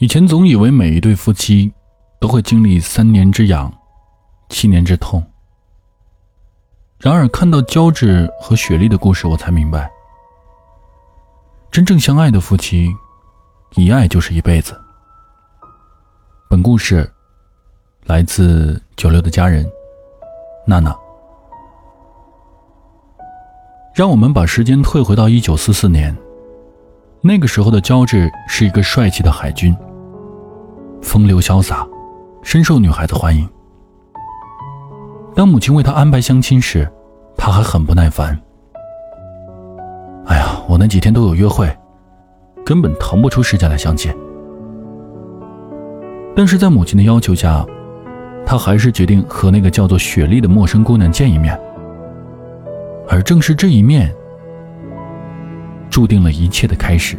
以前总以为每一对夫妻都会经历三年之痒，七年之痛。然而看到胶质和雪莉的故事，我才明白，真正相爱的夫妻，一爱就是一辈子。本故事来自九六的家人娜娜。让我们把时间退回到一九四四年，那个时候的胶质是一个帅气的海军。风流潇洒，深受女孩子欢迎。当母亲为他安排相亲时，他还很不耐烦。哎呀，我那几天都有约会，根本腾不出时间来相亲。但是在母亲的要求下，他还是决定和那个叫做雪莉的陌生姑娘见一面。而正是这一面，注定了一切的开始。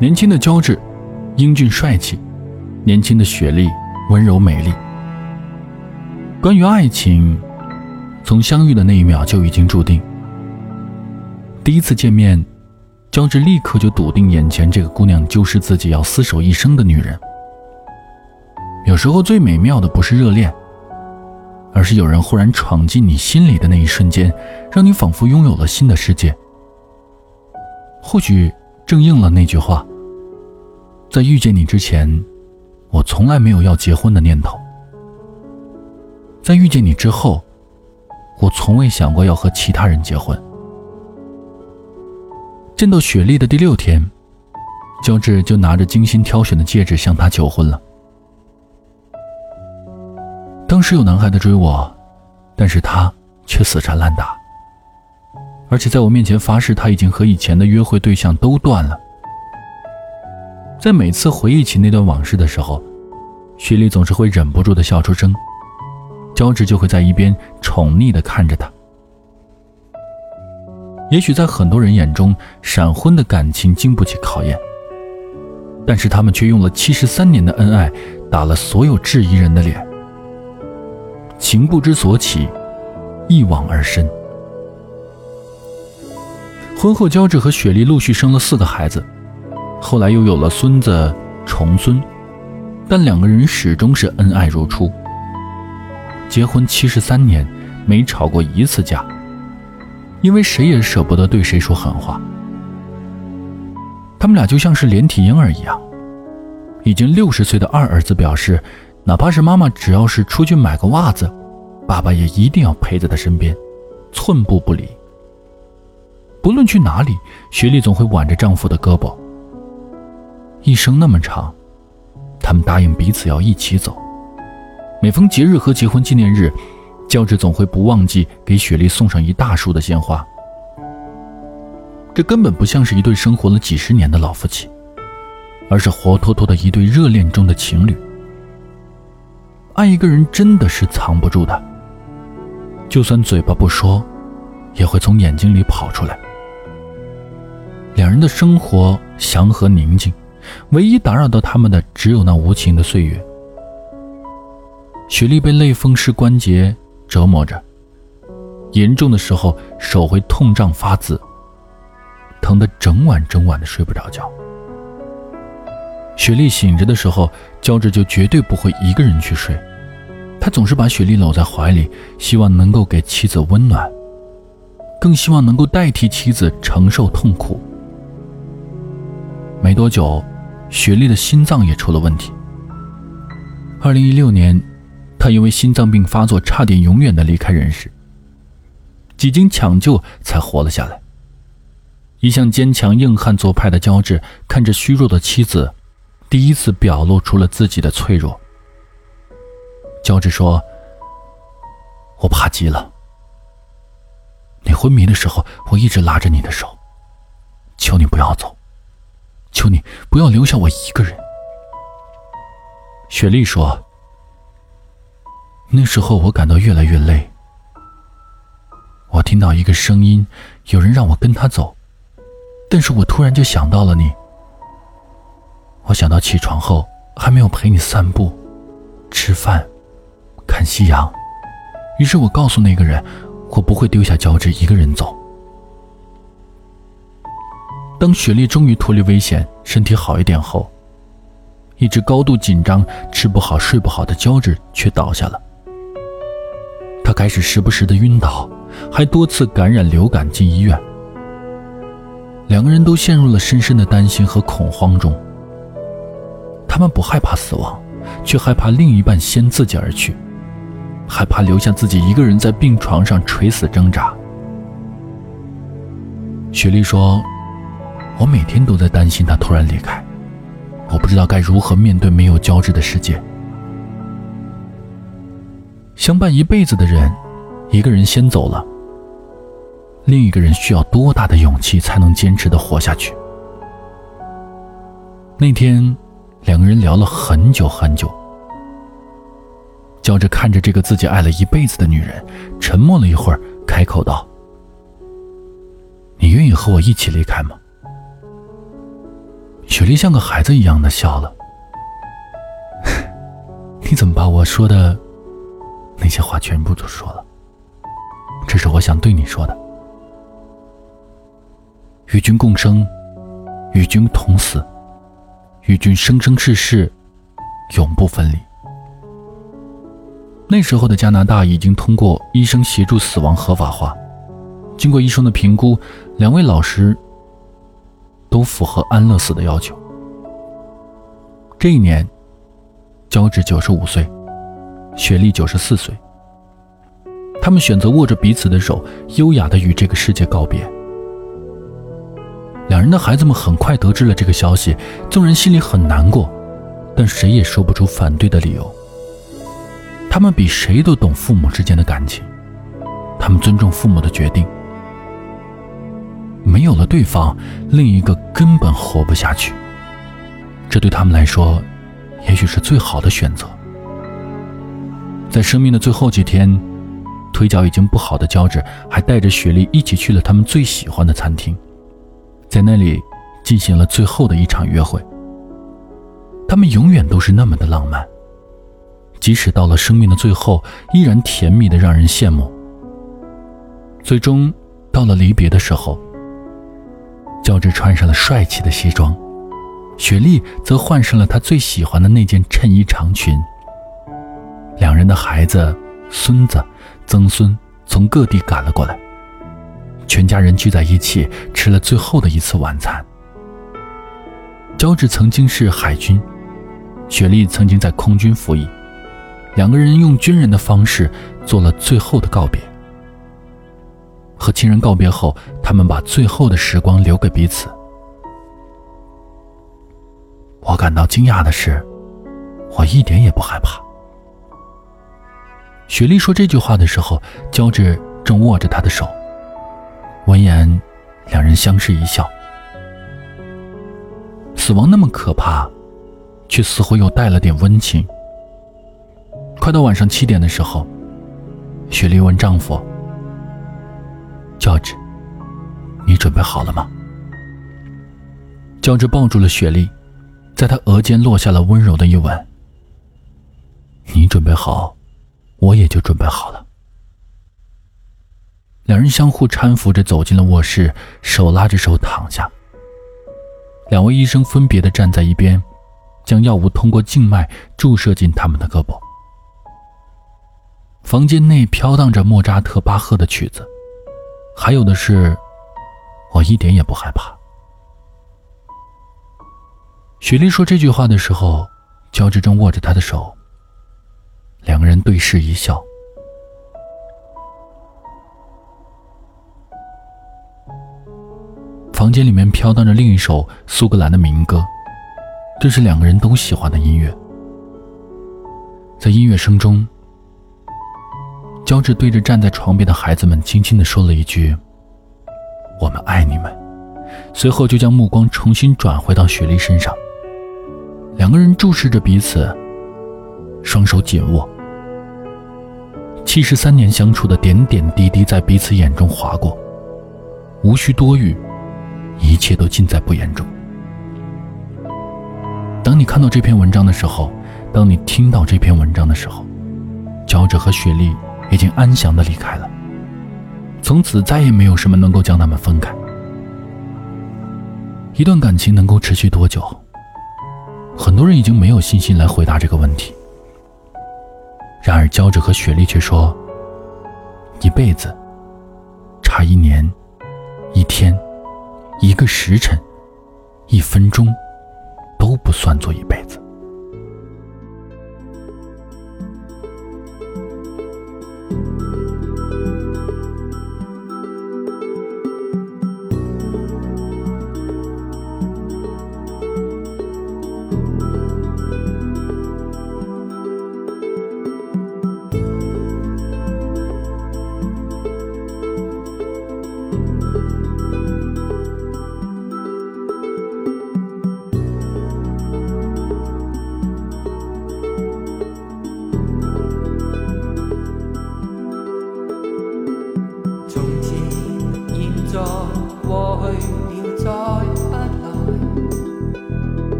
年轻的胶质，英俊帅气；年轻的雪莉，温柔美丽。关于爱情，从相遇的那一秒就已经注定。第一次见面，胶质立刻就笃定眼前这个姑娘就是自己要厮守一生的女人。有时候最美妙的不是热恋，而是有人忽然闯进你心里的那一瞬间，让你仿佛拥有了新的世界。或许。正应了那句话。在遇见你之前，我从来没有要结婚的念头。在遇见你之后，我从未想过要和其他人结婚。见到雪莉的第六天，乔治就拿着精心挑选的戒指向她求婚了。当时有男孩子追我，但是他却死缠烂打。而且在我面前发誓，他已经和以前的约会对象都断了。在每次回忆起那段往事的时候，雪莉总是会忍不住的笑出声，胶质就会在一边宠溺的看着他。也许在很多人眼中，闪婚的感情经不起考验，但是他们却用了七十三年的恩爱，打了所有质疑人的脸。情不知所起，一往而深。婚后，焦质和雪莉陆续生了四个孩子，后来又有了孙子、重孙，但两个人始终是恩爱如初。结婚七十三年，没吵过一次架，因为谁也舍不得对谁说狠话。他们俩就像是连体婴儿一样。已经六十岁的二儿子表示，哪怕是妈妈只要是出去买个袜子，爸爸也一定要陪在他身边，寸步不离。不论去哪里，雪莉总会挽着丈夫的胳膊。一生那么长，他们答应彼此要一起走。每逢节日和结婚纪念日，乔治总会不忘记给雪莉送上一大束的鲜花。这根本不像是一对生活了几十年的老夫妻，而是活脱脱的一对热恋中的情侣。爱一个人真的是藏不住的，就算嘴巴不说，也会从眼睛里跑出来。两人的生活祥和宁静，唯一打扰到他们的只有那无情的岁月。雪莉被类风湿关节折磨着，严重的时候手会痛胀发紫，疼得整晚整晚的睡不着觉。雪莉醒着的时候，乔治就绝对不会一个人去睡，他总是把雪莉搂在怀里，希望能够给妻子温暖，更希望能够代替妻子承受痛苦。没多久，雪莉的心脏也出了问题。二零一六年，她因为心脏病发作，差点永远的离开人世。几经抢救才活了下来。一向坚强硬汉做派的乔治，看着虚弱的妻子，第一次表露出了自己的脆弱。乔治说：“我怕极了。你昏迷的时候，我一直拉着你的手，求你不要走。”求你不要留下我一个人。”雪莉说。那时候我感到越来越累。我听到一个声音，有人让我跟他走，但是我突然就想到了你。我想到起床后还没有陪你散步、吃饭、看夕阳，于是我告诉那个人，我不会丢下乔治一个人走。当雪莉终于脱离危险，身体好一点后，一直高度紧张、吃不好、睡不好的胶质却倒下了。他开始时不时的晕倒，还多次感染流感进医院。两个人都陷入了深深的担心和恐慌中。他们不害怕死亡，却害怕另一半先自己而去，害怕留下自己一个人在病床上垂死挣扎。雪莉说：“我每天都在担心他突然离开，我不知道该如何面对没有交织的世界。相伴一辈子的人，一个人先走了，另一个人需要多大的勇气才能坚持的活下去？”那天，两个人聊了很久很久。焦着看着这个自己爱了一辈子的女人，沉默了一会儿，开口道。你愿意和我一起离开吗？雪莉像个孩子一样的笑了。你怎么把我说的那些话全部都说了？这是我想对你说的。与君共生，与君同死，与君生生世世，永不分离。那时候的加拿大已经通过医生协助死亡合法化。经过医生的评估，两位老师都符合安乐死的要求。这一年，焦治九十五岁，雪莉九十四岁。他们选择握着彼此的手，优雅的与这个世界告别。两人的孩子们很快得知了这个消息，纵然心里很难过，但谁也说不出反对的理由。他们比谁都懂父母之间的感情，他们尊重父母的决定。没有了对方，另一个根本活不下去。这对他们来说，也许是最好的选择。在生命的最后几天，腿脚已经不好的胶质还带着雪莉一起去了他们最喜欢的餐厅，在那里进行了最后的一场约会。他们永远都是那么的浪漫，即使到了生命的最后，依然甜蜜的让人羡慕。最终，到了离别的时候。乔治穿上了帅气的西装，雪莉则换上了她最喜欢的那件衬衣长裙。两人的孩子、孙子、曾孙从各地赶了过来，全家人聚在一起吃了最后的一次晚餐。乔治曾经是海军，雪莉曾经在空军服役，两个人用军人的方式做了最后的告别。和亲人告别后，他们把最后的时光留给彼此。我感到惊讶的是，我一点也不害怕。雪莉说这句话的时候，乔治正握着她的手。闻言，两人相视一笑。死亡那么可怕，却似乎又带了点温情。快到晚上七点的时候，雪莉问丈夫。乔治，你准备好了吗？乔治抱住了雪莉，在她额间落下了温柔的一吻。你准备好，我也就准备好了。两人相互搀扶着走进了卧室，手拉着手躺下。两位医生分别的站在一边，将药物通过静脉注射进他们的胳膊。房间内飘荡着莫扎特、巴赫的曲子。还有的是，我一点也不害怕。雪莉说这句话的时候，乔治正握着她的手。两个人对视一笑。房间里面飘荡着另一首苏格兰的民歌，这是两个人都喜欢的音乐。在音乐声中。乔治对着站在床边的孩子们轻轻地说了一句：“我们爱你们。”随后就将目光重新转回到雪莉身上。两个人注视着彼此，双手紧握。七十三年相处的点点滴滴在彼此眼中划过，无需多语，一切都尽在不言中。当你看到这篇文章的时候，当你听到这篇文章的时候，乔治和雪莉。已经安详的离开了，从此再也没有什么能够将他们分开。一段感情能够持续多久？很多人已经没有信心来回答这个问题。然而，焦着和雪莉却说：“一辈子，差一年、一天、一个时辰、一分钟，都不算作一辈子。”